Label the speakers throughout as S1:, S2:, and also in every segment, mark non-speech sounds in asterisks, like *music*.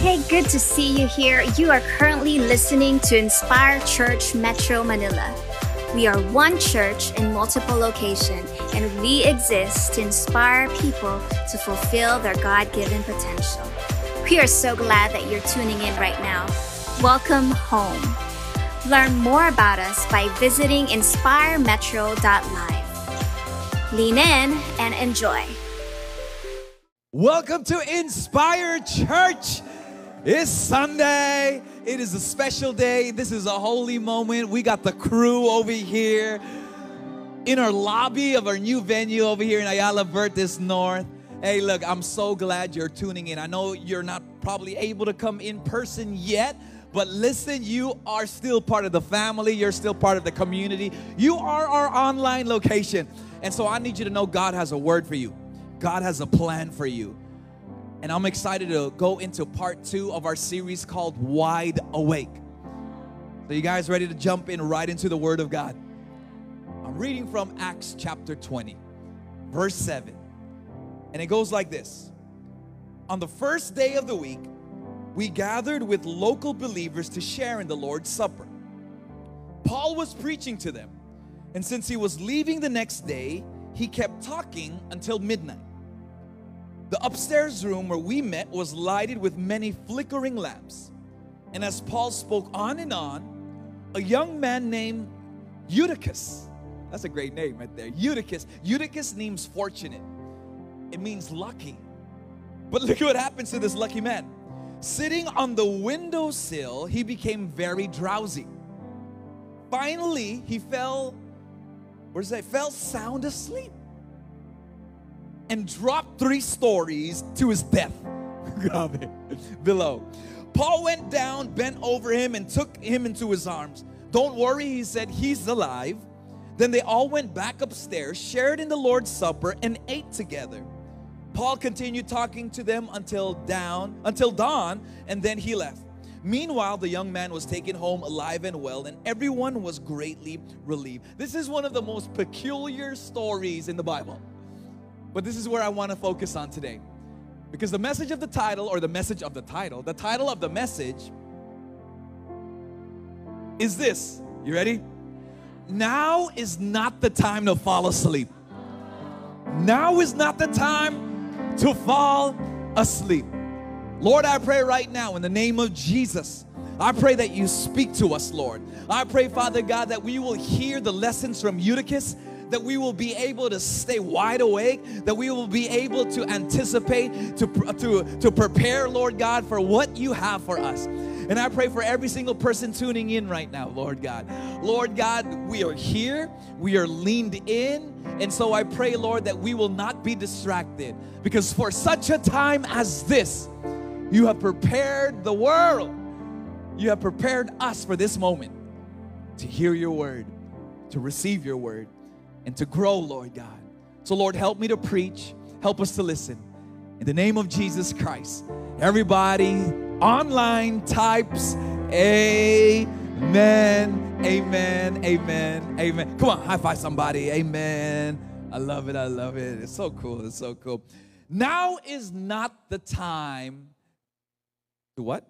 S1: Hey, good to see you here. You are currently listening to Inspire Church Metro Manila. We are one church in multiple locations, and we exist to inspire people to fulfill their God given potential. We are so glad that you're tuning in right now. Welcome home. Learn more about us by visiting inspiremetro.live. Lean in and enjoy.
S2: Welcome to Inspire Church. It's Sunday. It is a special day. This is a holy moment. We got the crew over here in our lobby of our new venue over here in Ayala Vertis North. Hey, look, I'm so glad you're tuning in. I know you're not probably able to come in person yet, but listen, you are still part of the family. You're still part of the community. You are our online location. And so I need you to know God has a word for you, God has a plan for you. And I'm excited to go into part two of our series called Wide Awake. So, you guys ready to jump in right into the Word of God? I'm reading from Acts chapter 20, verse 7. And it goes like this On the first day of the week, we gathered with local believers to share in the Lord's Supper. Paul was preaching to them, and since he was leaving the next day, he kept talking until midnight. The upstairs room where we met was lighted with many flickering lamps. And as Paul spoke on and on, a young man named Eutychus, that's a great name right there, Eutychus. Eutychus means fortunate, it means lucky. But *laughs* look what happens to this lucky man. Sitting on the windowsill, he became very drowsy. Finally, he fell, where does that? Fell sound asleep and dropped three stories to his death. *laughs* Below. Paul went down, bent over him, and took him into his arms. Don't worry, he said, he's alive. Then they all went back upstairs, shared in the Lord's Supper, and ate together. Paul continued talking to them until down, until dawn, and then he left. Meanwhile, the young man was taken home alive and well, and everyone was greatly relieved. This is one of the most peculiar stories in the Bible. But this is where I want to focus on today. Because the message of the title, or the message of the title, the title of the message is this. You ready? Now is not the time to fall asleep. Now is not the time to fall asleep. Lord, I pray right now in the name of Jesus. I pray that you speak to us, Lord. I pray, Father God, that we will hear the lessons from Eutychus that we will be able to stay wide awake, that we will be able to anticipate, to, to, to prepare, Lord God, for what you have for us. And I pray for every single person tuning in right now, Lord God. Lord God, we are here, we are leaned in, and so I pray, Lord, that we will not be distracted because for such a time as this, you have prepared the world. You have prepared us for this moment to hear your word, to receive your word and to grow, Lord God. So, Lord, help me to preach, help us to listen. In the name of Jesus Christ, everybody online types, Amen, Amen, Amen, Amen. Come on, high five somebody, Amen. I love it, I love it. It's so cool, it's so cool. Now is not the time to what?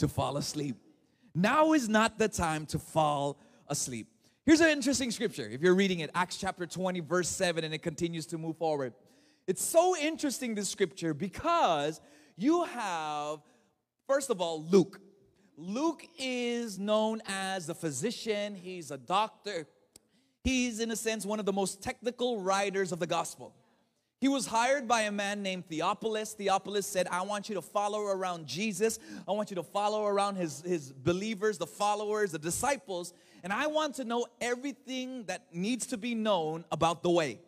S2: To fall asleep. Now is not the time to fall asleep. Here's an interesting scripture. If you're reading it, Acts chapter 20, verse 7, and it continues to move forward. It's so interesting, this scripture, because you have, first of all, Luke. Luke is known as a physician, he's a doctor. He's, in a sense, one of the most technical writers of the gospel. He was hired by a man named Theophilus. Theophilus said, I want you to follow around Jesus. I want you to follow around his, his believers, the followers, the disciples and I want to know everything that needs to be known about the way.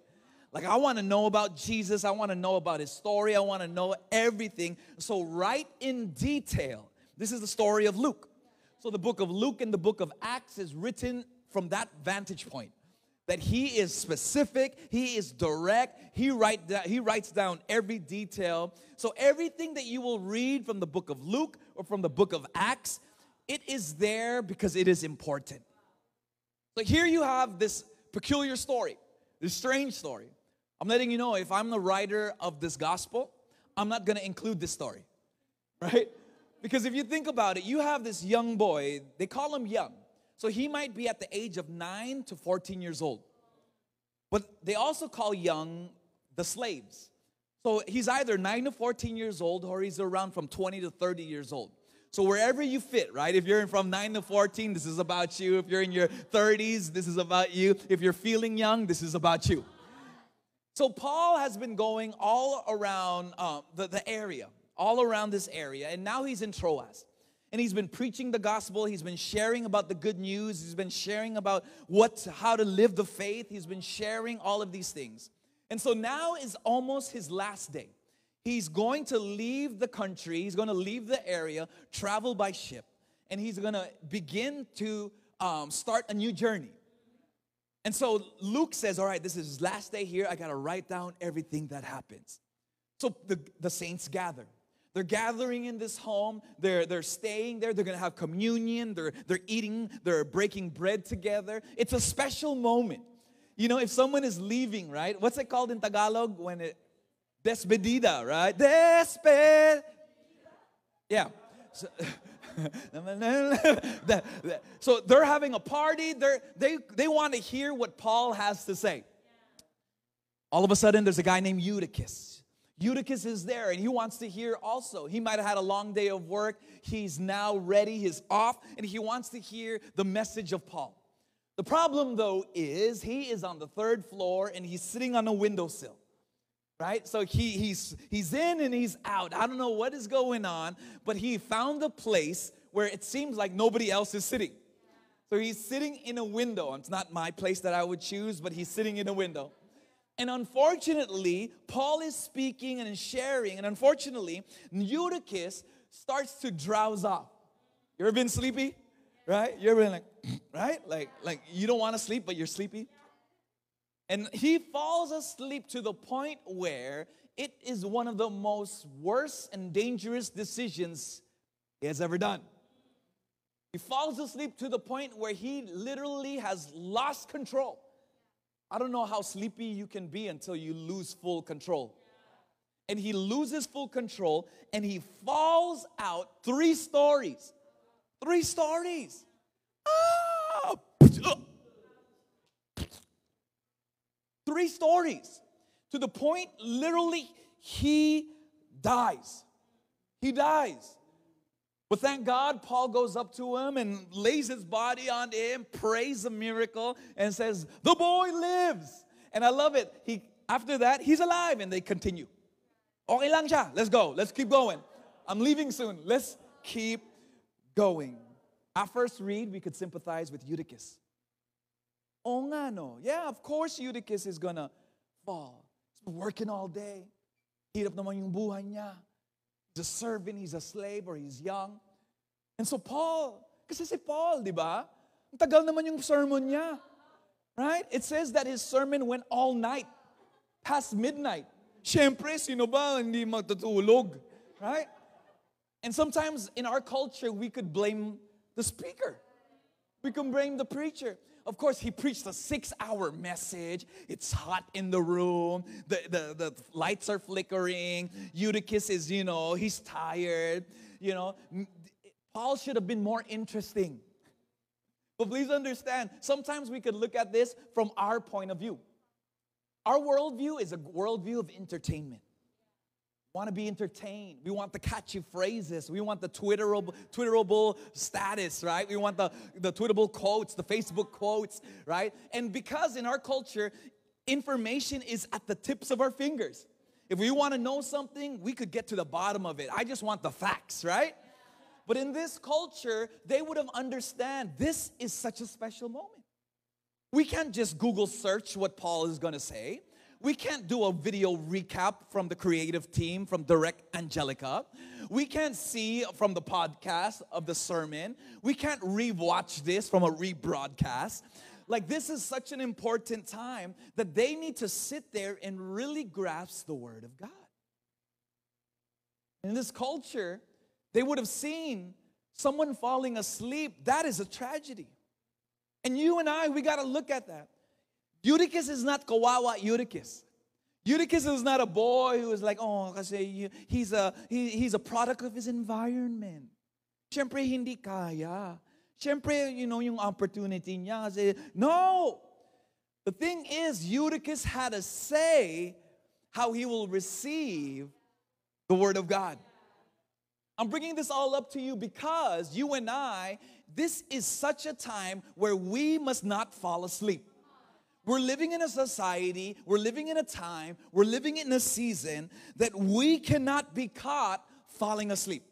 S2: Like, I want to know about Jesus. I want to know about his story. I want to know everything. So, write in detail. This is the story of Luke. So, the book of Luke and the book of Acts is written from that vantage point that he is specific, he is direct, he, write he writes down every detail. So, everything that you will read from the book of Luke or from the book of Acts, it is there because it is important. So here you have this peculiar story, this strange story. I'm letting you know if I'm the writer of this gospel, I'm not going to include this story, *laughs* right? Because if you think about it, you have this young boy, they call him young. So he might be at the age of 9 to 14 years old. But they also call young the slaves. So he's either 9 to 14 years old or he's around from 20 to 30 years old. So wherever you fit, right? If you're from 9 to 14, this is about you. If you're in your 30s, this is about you. If you're feeling young, this is about you. So Paul has been going all around uh, the, the area, all around this area, and now he's in Troas. And he's been preaching the gospel. He's been sharing about the good news. He's been sharing about what, how to live the faith. He's been sharing all of these things. And so now is almost his last day. He's going to leave the country, he's going to leave the area, travel by ship, and he's going to begin to um, start a new journey. And so Luke says, All right, this is his last day here. I got to write down everything that happens. So the, the saints gather. They're gathering in this home. They're, they're staying there. They're going to have communion. They're, they're eating. They're breaking bread together. It's a special moment. You know, if someone is leaving, right? What's it called in Tagalog when it despedida, right? Desped. Yeah. So, *laughs* so they're having a party. They're, they they want to hear what Paul has to say. All of a sudden, there's a guy named Eutychus. Eutychus is there and he wants to hear also. He might have had a long day of work. He's now ready, he's off, and he wants to hear the message of Paul. The problem, though, is he is on the third floor and he's sitting on a windowsill. Right? So he, he's, he's in and he's out. I don't know what is going on, but he found a place where it seems like nobody else is sitting. So he's sitting in a window. It's not my place that I would choose, but he's sitting in a window. And unfortunately, Paul is speaking and sharing, and unfortunately, Eutychus starts to drowse off. You ever been sleepy? Right? You ever been like, *clears throat* right? Like, like you don't want to sleep, but you're sleepy? And he falls asleep to the point where it is one of the most worst and dangerous decisions he has ever done. He falls asleep to the point where he literally has lost control. I don't know how sleepy you can be until you lose full control. And he loses full control and he falls out three stories. Three stories. Ah! Three stories. To the point, literally, he dies. He dies. But thank God, Paul goes up to him and lays his body on him, prays a miracle, and says, The boy lives. And I love it. He after that, he's alive, and they continue. Okay lang siya. Let's go. Let's keep going. I'm leaving soon. Let's keep going. At first read, we could sympathize with Eutychus. Nga. Yeah, of course Eutychus is gonna fall. He's been working all day. Hirap naman yung buhay niya. He's a servant, he's a slave, or he's young. And so Paul, kasi si Paul, di ba? Tagal naman yung sermon niya. Right? It says that his sermon went all night, past midnight. Siyempre, sino ba hindi magtutulog? Right? And sometimes in our culture, we could blame the speaker. We can blame the preacher. Of course, he preached a six hour message. It's hot in the room. The, the, the lights are flickering. Eutychus is, you know, he's tired. You know, Paul should have been more interesting. But please understand, sometimes we could look at this from our point of view. Our worldview is a worldview of entertainment want to be entertained. We want the catchy phrases. We want the Twitterable, Twitterable status, right? We want the, the Twitterable quotes, the Facebook quotes, right? And because in our culture, information is at the tips of our fingers. If we want to know something, we could get to the bottom of it. I just want the facts, right? But in this culture, they would have understand this is such a special moment. We can't just Google search what Paul is going to say we can't do a video recap from the creative team from Direct Angelica. We can't see from the podcast of the sermon. We can't rewatch this from a rebroadcast. Like, this is such an important time that they need to sit there and really grasp the Word of God. In this culture, they would have seen someone falling asleep. That is a tragedy. And you and I, we got to look at that. Eutychus is not kawawa Eutychus. Eutychus is not a boy who is like, oh, kasi he's a, he, he's a product of his environment. Siyempre, hindi kaya. Siyempre, you know, yung opportunity niya. Kasi, no! The thing is, Eutychus had a say how he will receive the word of God. I'm bringing this all up to you because you and I, this is such a time where we must not fall asleep. We're living in a society, we're living in a time, we're living in a season that we cannot be caught falling asleep.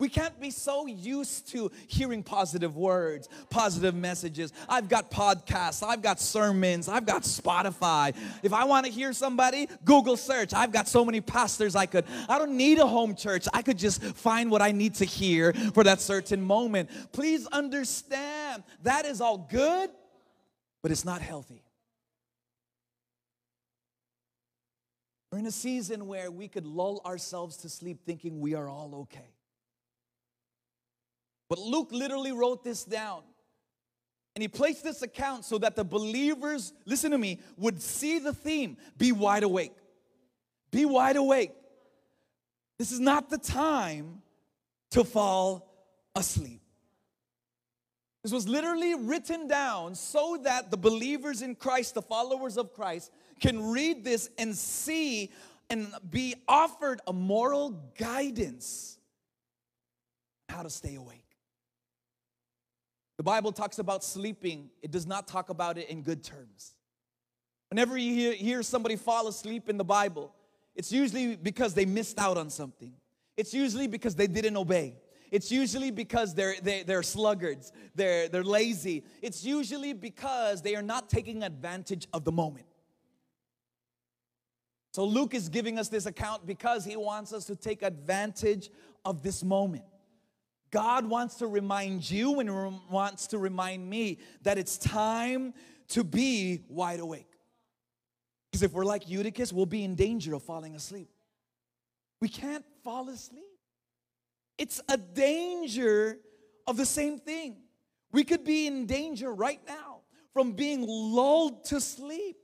S2: We can't be so used to hearing positive words, positive messages. I've got podcasts, I've got sermons, I've got Spotify. If I want to hear somebody, Google search. I've got so many pastors I could. I don't need a home church. I could just find what I need to hear for that certain moment. Please understand that is all good, but it's not healthy. We're in a season where we could lull ourselves to sleep thinking we are all okay. But Luke literally wrote this down. And he placed this account so that the believers, listen to me, would see the theme be wide awake. Be wide awake. This is not the time to fall asleep. This was literally written down so that the believers in Christ, the followers of Christ, can read this and see and be offered a moral guidance how to stay awake. The Bible talks about sleeping, it does not talk about it in good terms. Whenever you hear, hear somebody fall asleep in the Bible, it's usually because they missed out on something. It's usually because they didn't obey. It's usually because they're, they, are they are sluggards, they're, they're lazy. It's usually because they are not taking advantage of the moment. So Luke is giving us this account because he wants us to take advantage of this moment. God wants to remind you and wants to remind me that it's time to be wide awake. Because if we're like Eutychus, we'll be in danger of falling asleep. We can't fall asleep. It's a danger of the same thing. We could be in danger right now from being lulled to sleep.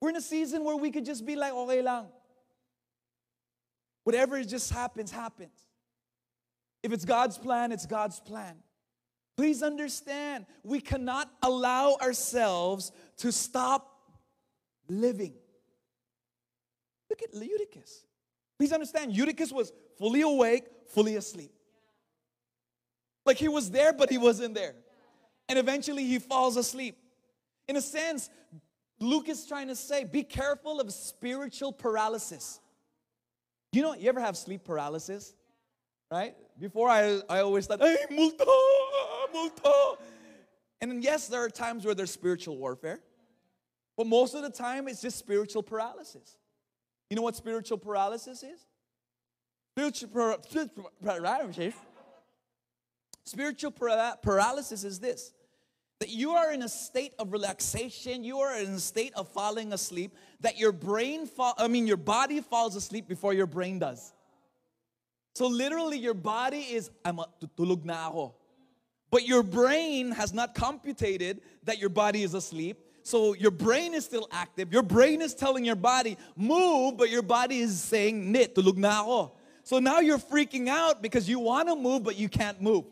S2: We're in a season where we could just be like, okay lang. Whatever just happens, happens. If it's God's plan, it's God's plan. Please understand, we cannot allow ourselves to stop living. Look at Eutychus. Please understand, Eutychus was fully awake, fully asleep. Like he was there, but he wasn't there. And eventually he falls asleep. In a sense, Luke is trying to say be careful of spiritual paralysis. You know, you ever have sleep paralysis? Right? Before I, I always thought, hey, multo, multo. And yes, there are times where there's spiritual warfare, but most of the time it's just spiritual paralysis. You know what spiritual paralysis is? Spiritual, paralysis. Spiritual paralysis is this that you are in a state of relaxation, you are in a state of falling asleep, that your brain fall, I mean your body falls asleep before your brain does. So literally your body is I'm a na ako. But your brain has not computated that your body is asleep. So your brain is still active. Your brain is telling your body, move, but your body is saying, nit, tulog na ako. So now you're freaking out because you want to move, but you can't move.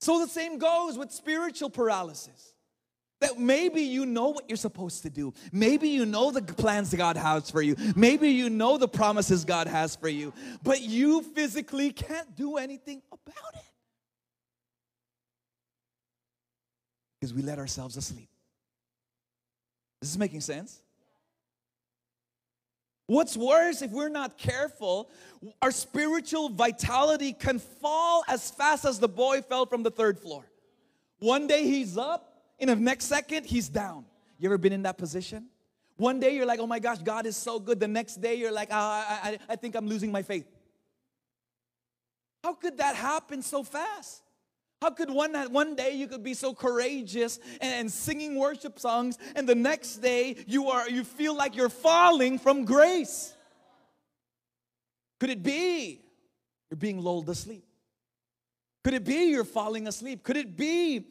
S2: So the same goes with spiritual paralysis. That maybe you know what you're supposed to do. Maybe you know the plans God has for you. Maybe you know the promises God has for you. But you physically can't do anything about it. because we let ourselves asleep. Is this is making sense? What's worse, if we're not careful, our spiritual vitality can fall as fast as the boy fell from the third floor. One day he's up, in the next second he's down. You ever been in that position? One day you're like, oh my gosh, God is so good. The next day you're like, oh, I, I, I think I'm losing my faith. How could that happen so fast? How could one one day you could be so courageous and, and, singing worship songs, and the next day you are you feel like you're falling from grace? Could it be you're being lulled asleep? Could it be you're falling asleep? Could it be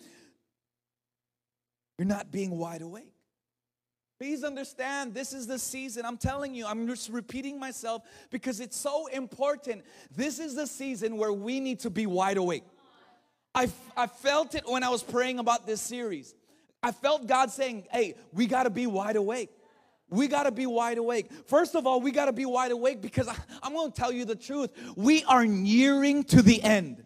S2: you're not being wide awake? Please understand, this is the season. I'm telling you, I'm just repeating myself because it's so important. This is the season where we need to be wide awake. I, I felt it when I was praying about this series. I felt God saying, hey, we gotta be wide awake. We gotta be wide awake. First of all, we gotta be wide awake because I, *laughs* I'm gonna tell you the truth. We are nearing to the end.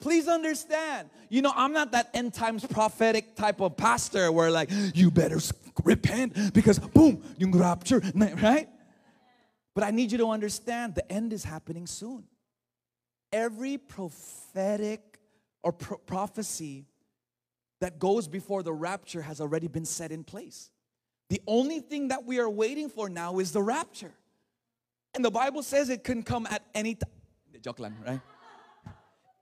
S2: Please understand. You know, I'm not that end times prophetic type of pastor where like you better repent because boom, you rapture, *laughs* right? But I need you to understand the end is happening soon. Every prophetic or pro- prophecy that goes before the rapture has already been set in place. The only thing that we are waiting for now is the rapture. And the Bible says it can come at any time. right?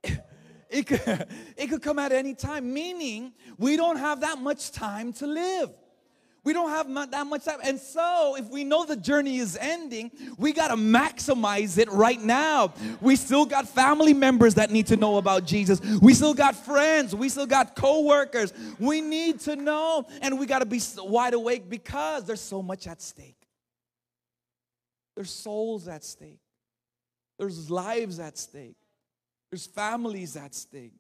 S2: *laughs* It could, *laughs* it could come at any time, meaning we don't have that much time to live. We don't have that much time. And so, if we know the journey is ending, we got to maximize it right now. We still got family members that need to know about Jesus. We still got friends. We still got co workers. We need to know, and we got to be wide awake because there's so much at stake. There's souls at stake, there's lives at stake. There's families at stake.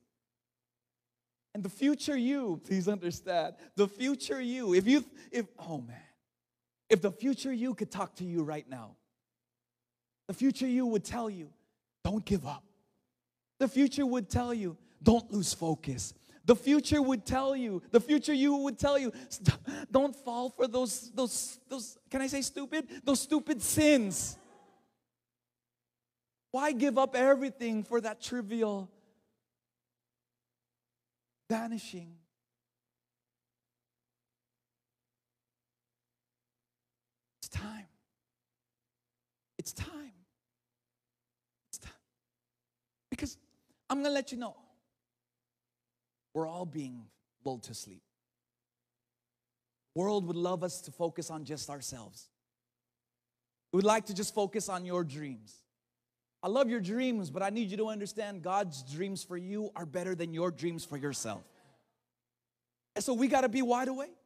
S2: And the future you, please understand, the future you, if you, if, oh man, if the future you could talk to you right now, the future you would tell you, don't give up. The future would tell you, don't lose focus. The future would tell you, the future you would tell you, don't fall for those, those, those, can I say stupid? Those stupid sins. Why give up everything for that trivial vanishing? It's time. It's time. It's time. Because I'm going to let you know we're all being lulled to sleep. World would love us to focus on just ourselves. We would like to just focus on your dreams. I love your dreams, but I need you to understand God's dreams for you are better than your dreams for yourself. And so we got to be wide awake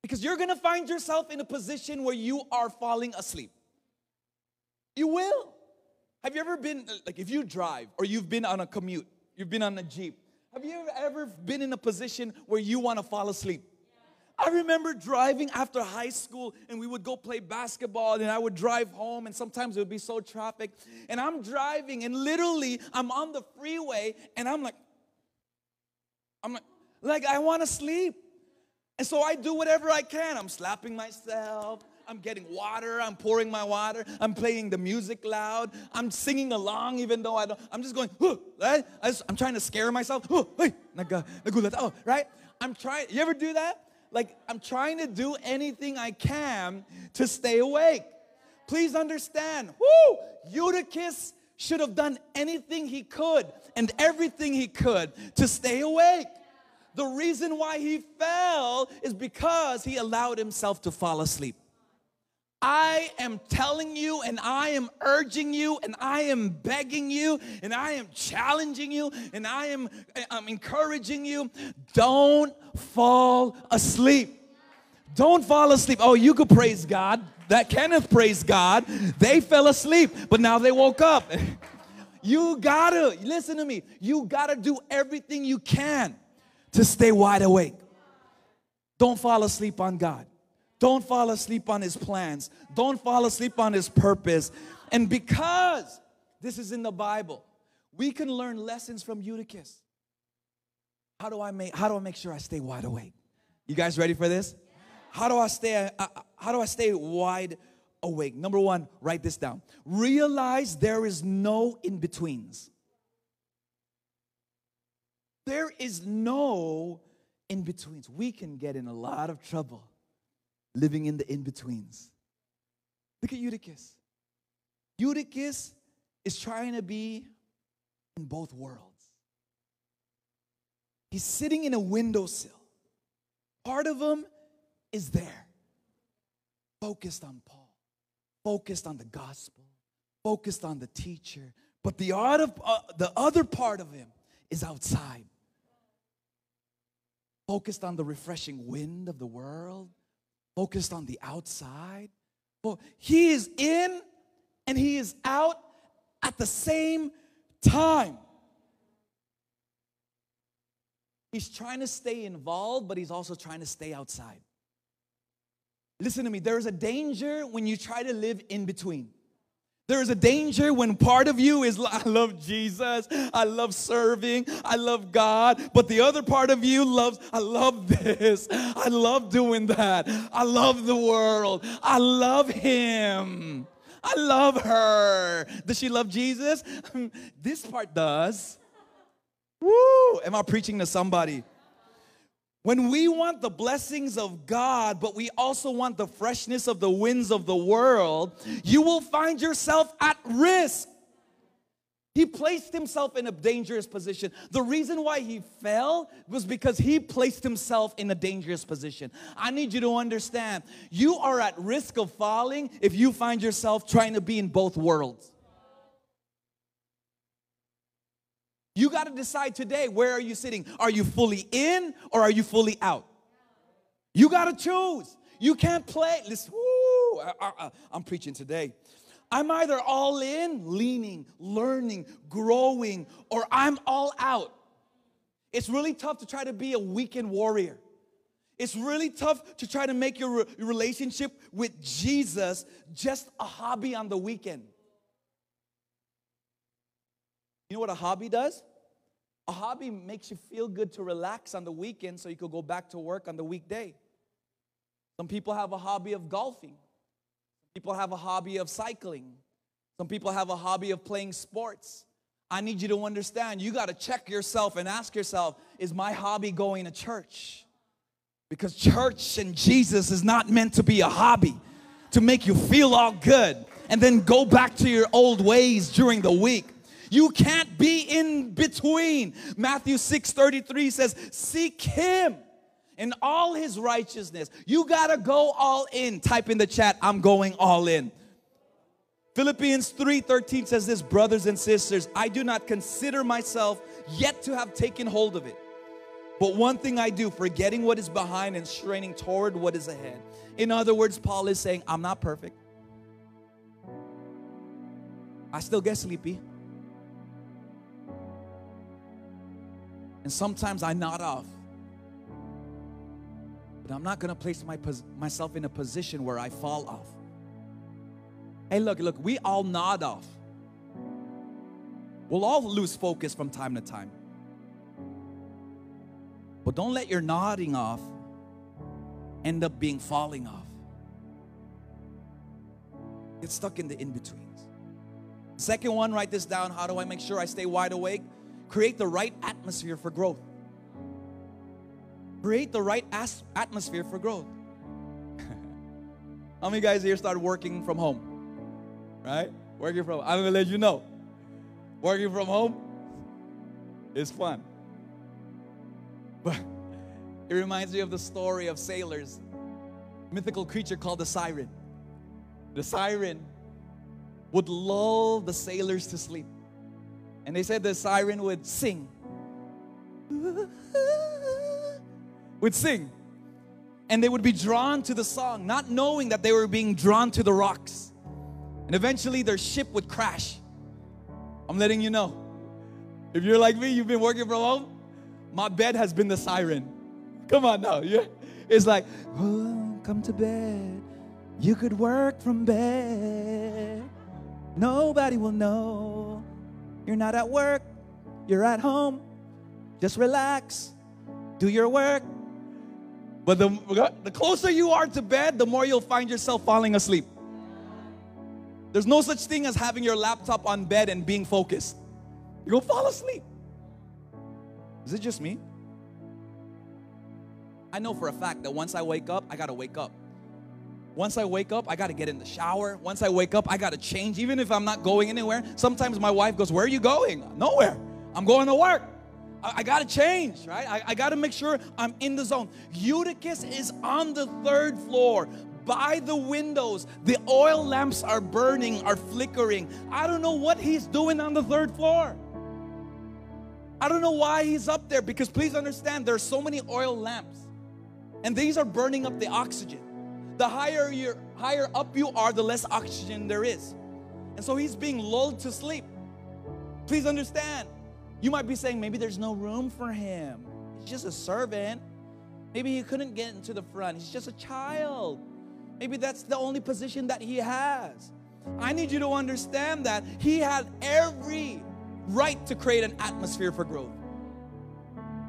S2: because you're going to find yourself in a position where you are falling asleep. You will. Have you ever been, like, if you drive or you've been on a commute, you've been on a Jeep, have you ever been in a position where you want to fall asleep? I remember driving after high school and we would go play basketball and I would drive home and sometimes it would be so traffic and I'm driving and literally I'm on the freeway and I'm like I'm like, like I want to sleep. And so I do whatever I can. I'm slapping myself. I'm getting water. I'm pouring my water. I'm playing the music loud. I'm singing along even though I don't. I'm just going, right? I'm trying to scare myself. Hey, oh, right? I'm trying. You ever do that? Like I'm trying to do anything I can to stay awake. Please understand, whoo, Eutychus should have done anything he could and everything he could to stay awake. The reason why he fell is because he allowed himself to fall asleep. I am telling you and I am urging you and I am begging you and I am challenging you and I am I'm encouraging you don't fall asleep. Don't fall asleep. Oh, you could praise God. That Kenneth praised God. They fell asleep, but now they woke up. *laughs* you gotta listen to me. You gotta do everything you can to stay wide awake. Don't fall asleep on God. Don't fall asleep on his plans. Don't fall asleep on his purpose. And because this is in the Bible, we can learn lessons from Eutychus. How do I make how do I make sure I stay wide awake? You guys ready for this? How do I stay uh, how do I stay wide awake? Number 1, write this down. Realize there is no in-betweens. There is no in-betweens. We can get in a lot of trouble living in the in betweens. Look at Eutychus. Eutychus is trying to be in both worlds. He's sitting in a windowsill. Part of him is there, focused on Paul, focused on the gospel, focused on the teacher. But the, art of, uh, the other part of him is outside, focused on the refreshing wind of the world, focused on the outside. Well, he is in and he is out at the same time. He's trying to stay involved, but he's also trying to stay outside. Listen to me, there is a danger when you try to live in between. There is a danger when part of you is, *laughs* I love Jesus, I love serving, I love God, but the other part of you loves, I love this, I love doing that, I love the world, I love Him, I love her. Does she love Jesus? *laughs* this part does. Woo! Am I preaching to somebody? When we want the blessings of God, but we also want the freshness of the winds of the world, you will find yourself at risk. He placed himself in a dangerous position. The reason why he fell was because he placed himself in a dangerous position. I need you to understand you are at risk of falling if you find yourself trying to be in both worlds. You got to decide today where are you sitting? Are you fully in or are you fully out? You got to choose. You can't play. Listen, woo, uh, uh, uh, I, am preaching today. I'm either all in, leaning, learning, growing, or I'm all out. It's really tough to try to be a weekend warrior. It's really tough to try to make your relationship with Jesus just a hobby on the weekend. You know what a hobby does? A hobby makes you feel good to relax on the weekend so you could go back to work on the weekday. Some people have a hobby of golfing. Some people have a hobby of cycling. Some people have a hobby of playing sports. I need you to understand, you got to check yourself and ask yourself, is my hobby going to church? Because church and Jesus is not meant to be a hobby to make you feel all good and then go back to your old ways during the week. You can't be in between. Matthew 6 33 says, Seek Him in all His righteousness. You gotta go all in. Type in the chat, I'm going all in. Philippians 3:13 says this, brothers and sisters, I do not consider myself yet to have taken hold of it. But one thing I do, forgetting what is behind and straining toward what is ahead. In other words, Paul is saying, I'm not perfect. I still get sleepy. And sometimes I nod off. But I'm not going to place my, myself in a position where I fall off. Hey, look, look, we all nod off. We'll all lose focus from time to time. But don't let your nodding off end up being falling off. Get stuck in the in betweens. Second one, write this down. How do I make sure I stay wide awake? Create the right atmosphere for growth. Create the right as- atmosphere for growth. *laughs* How many guys here started working from home? Right? Working from I'm gonna let you know. Working from home is fun. *laughs* But it reminds me of the story of sailors, mythical creature called the siren. The siren would lull the sailors to sleep. And they said the siren would sing. would sing. And they would be drawn to the song, not knowing that they were being drawn to the rocks. And eventually their ship would crash. I'm letting you know. If you're like me, you've been working from home, my bed has been the siren. Come on now. Yeah. It's like, oh, come to bed. You could work from bed. Nobody will know. You're not at work, you're at home. Just relax, do your work. But the, the closer you are to bed, the more you'll find yourself falling asleep. There's no such thing as having your laptop on bed and being focused. You'll fall asleep. Is it just me? I know for a fact that once I wake up, I gotta wake up. Once I wake up, I got to get in the shower. Once I wake up, I got to change. Even if I'm not going anywhere, sometimes my wife goes, Where are you going? Nowhere. I'm going to work. I, I got to change, right? I, I got to make sure I'm in the zone. Eutychus is on the third floor by the windows. The oil lamps are burning, are flickering. I don't know what he's doing on the third floor. I don't know why he's up there because please understand, there are so many oil lamps and these are burning up the oxygen. The higher you higher up you are, the less oxygen there is. And so he's being lulled to sleep. Please understand. You might be saying maybe there's no room for him. He's just a servant. Maybe he couldn't get into the front. He's just a child. Maybe that's the only position that he has. I need you to understand that he had every right to create an atmosphere for growth.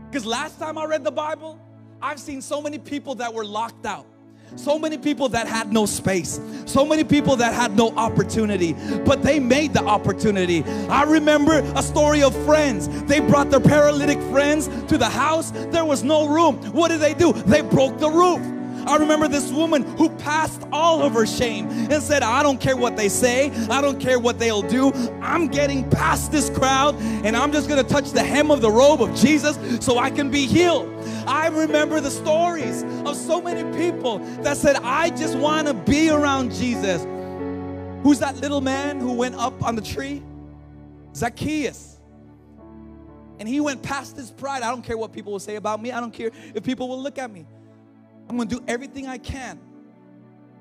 S2: Because last time I read the Bible, I've seen so many people that were locked out. So many people that had no space, so many people that had no opportunity, but they made the opportunity. I remember a story of friends. They brought their paralytic friends to the house, there was no room. What did they do? They broke the roof. I remember this woman who passed all of her shame and said, I don't care what they say, I don't care what they'll do. I'm getting past this crowd and I'm just gonna touch the hem of the robe of Jesus so I can be healed. I remember the stories of so many people that said, I just wanna be around Jesus. Who's that little man who went up on the tree? Zacchaeus. And he went past his pride. I don't care what people will say about me. I don't care if people will look at me. I'm going to do everything I can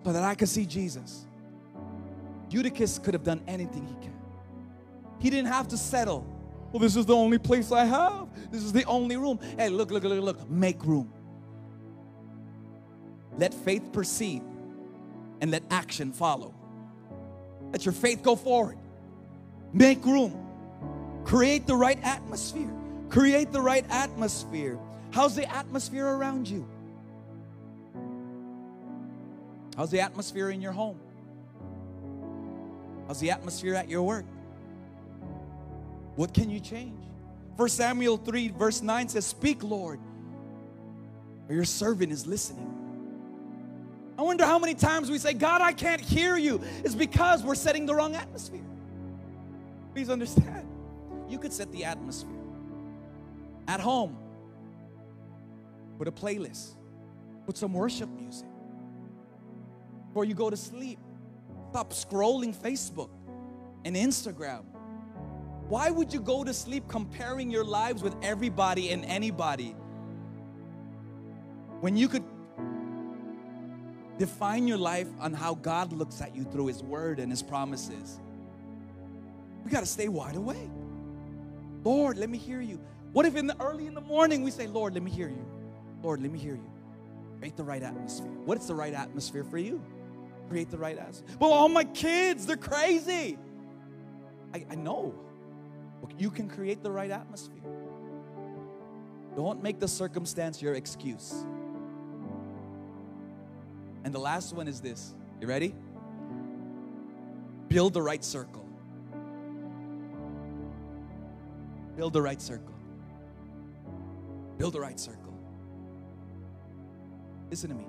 S2: so that I can see Jesus. Eutychus could have done anything he can. He didn't have to settle. Well, this is the only place I have. This is the only room. Hey, look, look, look, look. Make room. Let faith proceed and let action follow. Let your faith go forward. Make room. Create the right atmosphere. Create the right atmosphere. How's the atmosphere around you? How's the atmosphere in your home? How's the atmosphere at your work? What can you change? 1 Samuel 3, verse 9 says, Speak, Lord, or your servant is listening. I wonder how many times we say, God, I can't hear you. It's because we're setting the wrong atmosphere. Please understand. You could set the atmosphere at home. Put a playlist, put some worship music before you go to sleep. Stop scrolling Facebook and Instagram. Why would you go to sleep comparing your lives with everybody and anybody when you could define your life on how God looks at you through His Word and His promises? We got to stay wide awake. Lord, let me hear you. What if in the early in the morning we say, Lord, let me hear you. Lord, let me hear you. Create the right atmosphere. What is the right atmosphere for you? Create the right atmosphere. Well, all my kids, they're crazy. I, I know. You can create the right atmosphere. Don't make the circumstance your excuse. And the last one is this. You ready? Build the right circle. Build the right circle. Build the right circle. Listen to me.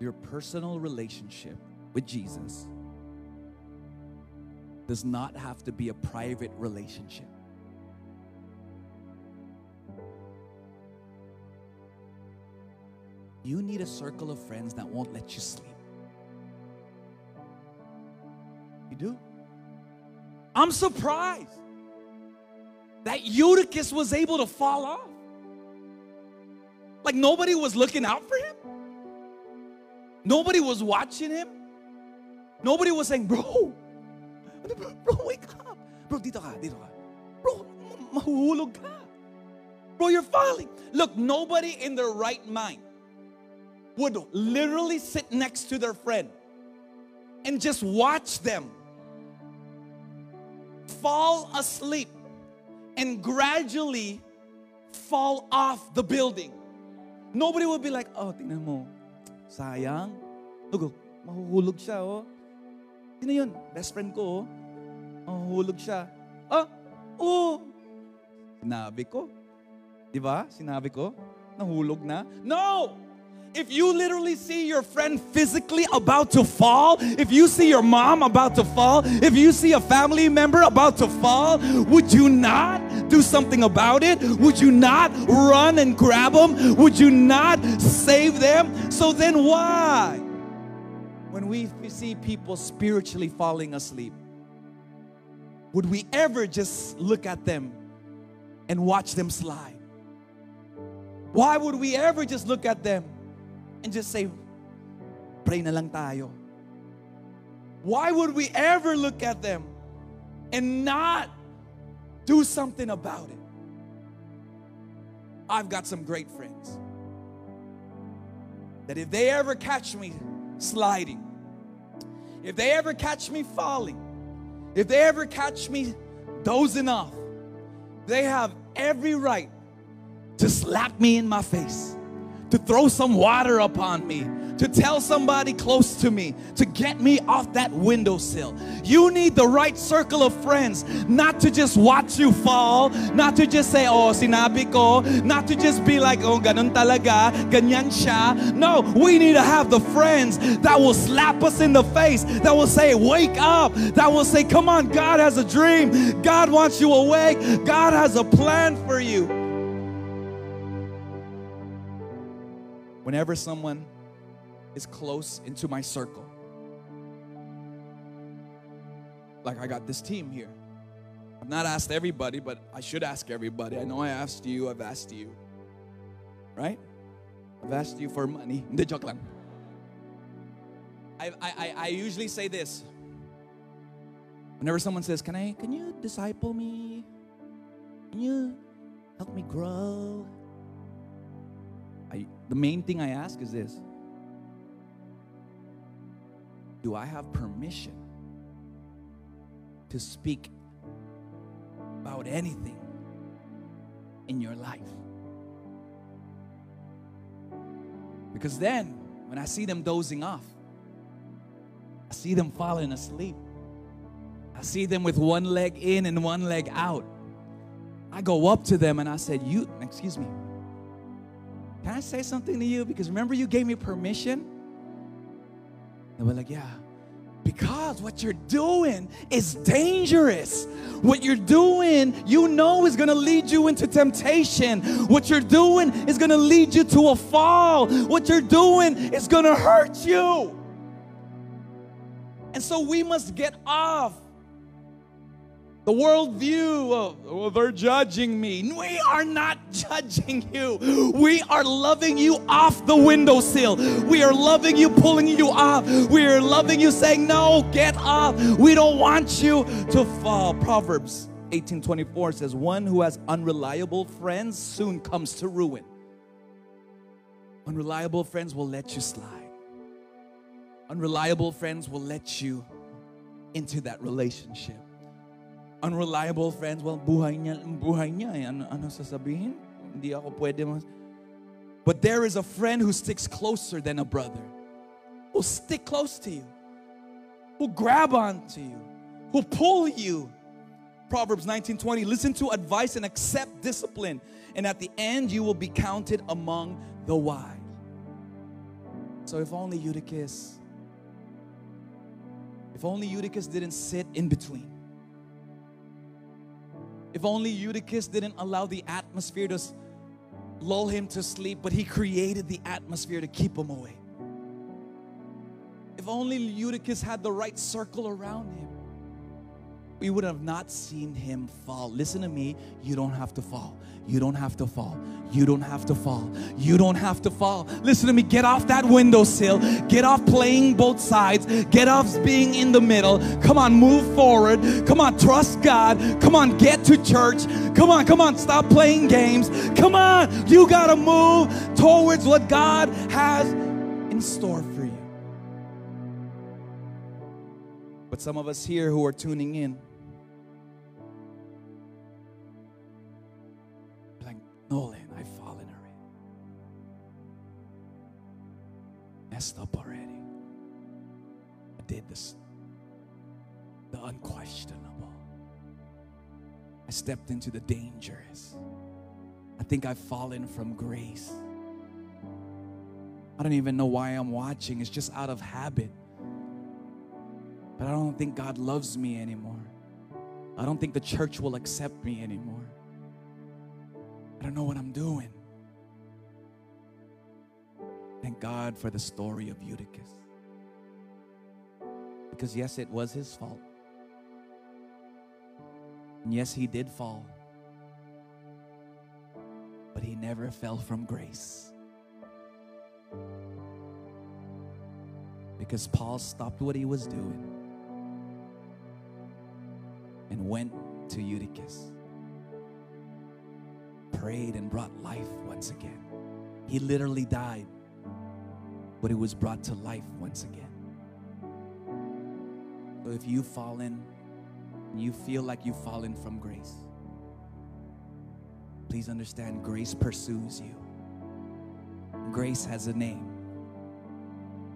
S2: Your personal relationship with Jesus does not have to be a private relationship. You need a circle of friends that won't let you sleep. You do? I'm surprised that Eutychus was able to fall off. Like nobody was looking out for him. Nobody was watching him. Nobody was saying, bro, bro, wake up. Bro, dito ka, dito ka. Bro, mahuhulog ka. Bro, you're falling. Look, nobody in their right mind would literally sit next to their friend and just watch them fall asleep and gradually fall off the building. Nobody would be like, oh, tingnan mo, sayang. Look, oh, mahuhulog siya, oh. Sino yun? Best friend ko, oh. Mahuhulog siya. Ah, oh. Sinabi ko. Di ba? Sinabi ko. Nahulog na. No! If you literally see your friend physically about to fall, if you see your mom about to fall, if you see a family member about to fall, would you not do something about it? Would you not run and grab them? Would you not save them? So then why? When we see people spiritually falling asleep, would we ever just look at them and watch them slide? Why would we ever just look at them and just say, pray na lang tayo? Why would we ever look at them and not do something about it? I've got some great friends that if they ever catch me sliding, if they ever catch me falling, if they ever catch me dozing off, they have every right to slap me in my face, to throw some water upon me, to tell somebody close to me, to get me off that windowsill. You need the right circle of friends, not to just watch you fall, not to just say, oh, sinabi ko, not to just be like, oh, ganun talaga, ganyan siya. No, we need to have the friends that will slap us in the face, that will say, wake up, that will say, come on, God has a dream, God wants you awake, God has a plan for you. Whenever someone is close into my circle. Like I got this team here. I've not asked everybody, but I should ask everybody. I know I asked you, I've asked you. Right? I've asked you for money. *laughs* I, I, I usually say this. Whenever someone says, Can I can you disciple me? Can you help me grow? The main thing I ask is this do I have permission to speak about anything in your life? Because then, when I see them dozing off, I see them falling asleep, I see them with one leg in and one leg out. I go up to them and I said, You, excuse me, can I say something to you? Because remember, you gave me permission and we're like, yeah. Because what you're doing is dangerous. What you're doing, you know, is gonna lead you into temptation. What you're doing is gonna lead you to a fall. What you're doing is gonna hurt you. And so we must get off the worldview of, oh, they're judging me. We are not *laughs* judging you. We are loving you off the windowsill. We are loving you, pulling you off. We are loving you, saying, No, get off. We don't want you to fall. Proverbs 18:24 says, One who has unreliable friends soon comes to ruin. Unreliable friends will let you slide. Unreliable friends will let you into that relationship unreliable friends, well, buhay niya, buhay niya eh. Ano, ano sasabihin? Hindi ako pwede mas... But there is a friend who sticks closer than a brother. Who'll stick close to you. Who'll grab onto you. Who'll pull you. Proverbs 19:20 Listen to advice and accept discipline, and at the end you will be counted among the wise. So if only Eutychus, if only Eutychus didn't sit in between. If only Eutychus didn't allow the atmosphere to lull him to sleep, but he created the atmosphere to keep him awake. If only Eutychus had the right circle around him we would have not seen him fall. Listen to me, you don't have to fall. You don't have to fall. You don't have to fall. You don't have to fall. Listen to me, get off that windowsill. Get off playing both sides. Get off being in the middle. Come on, move forward. Come on, trust God. Come on, get to church. Come on, come on, stop playing games. Come on, you got to move towards what God has in store for you. But some of us here who are tuning in, Nolan, I've fallen already. Messed up already. I did this, the unquestionable. I stepped into the dangerous. I think I've fallen from grace. I don't even know why I'm watching. It's just out of habit. But I don't think God loves me anymore. I don't think the church will accept me anymore. I don't know what I'm doing. Thank God for the story of Eutychus. Because, yes, it was his fault. And yes, he did fall. but he never fell from grace. Because Paul stopped what he was doing and went to Eutychus, prayed and brought life once again. He literally died, but he was brought to life once again. So if you've fallen, you feel like you've fallen from grace, please understand grace pursues you. Grace has a name.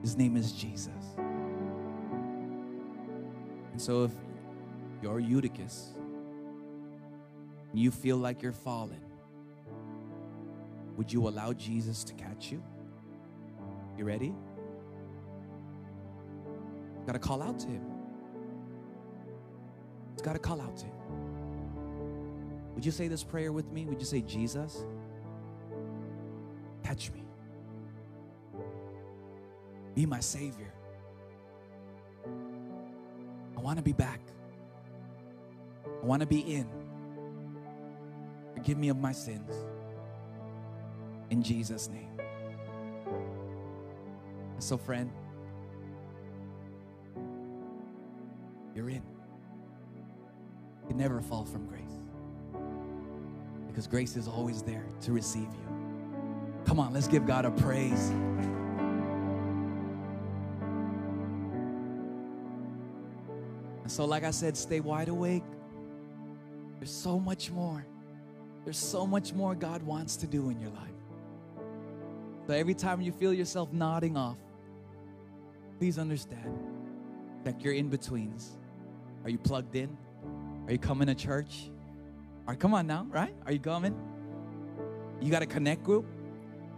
S2: His name is Jesus. And so if you're Eutychus, you feel like you're falling, would you allow Jesus to catch you? You ready? You gotta call out to him. It's gotta call out to him. Would you say this prayer with me? Would you say, Jesus, catch me? Be my Savior. I wanna be back. I wanna be in. Forgive me of my sins. In Jesus' name. So, friend, you're in. You never fall from grace because grace is always there to receive you. Come on, let's give God a praise. So, like I said, stay wide awake. There's so much more. There's so much more God wants to do in your life. So every time you feel yourself nodding off, please understand that you're in betweens. Are you plugged in? Are you coming to church? All right, come on now, right? Are you coming? You got a connect group?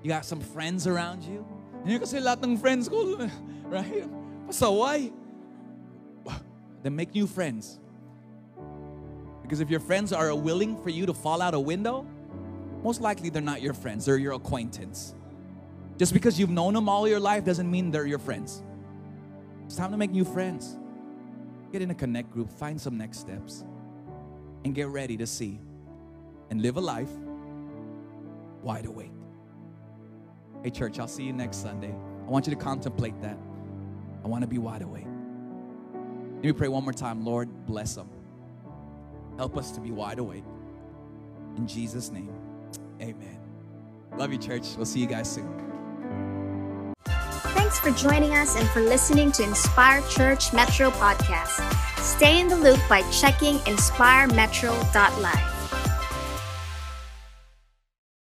S2: You got some friends around you? Hindi kasi lahat ng friends ko, *laughs* right? So why? Then make new friends. Because if your friends are willing for you to fall out a window, most likely they're not your friends, they're your acquaintance. Just because you've known them all your life doesn't mean they're your friends. It's time to make new friends. Get in a connect group, find some next steps, and get ready to see and live a life wide awake. Hey, church, I'll see you next Sunday. I want you to contemplate that. I want to be wide awake. Let me pray one more time. Lord, bless them. Help us to be wide awake. In Jesus' name, amen. Love you, church. We'll see you guys soon.
S1: Thanks for joining us and for listening to Inspire Church Metro podcast. Stay in the loop by checking inspiremetro.live.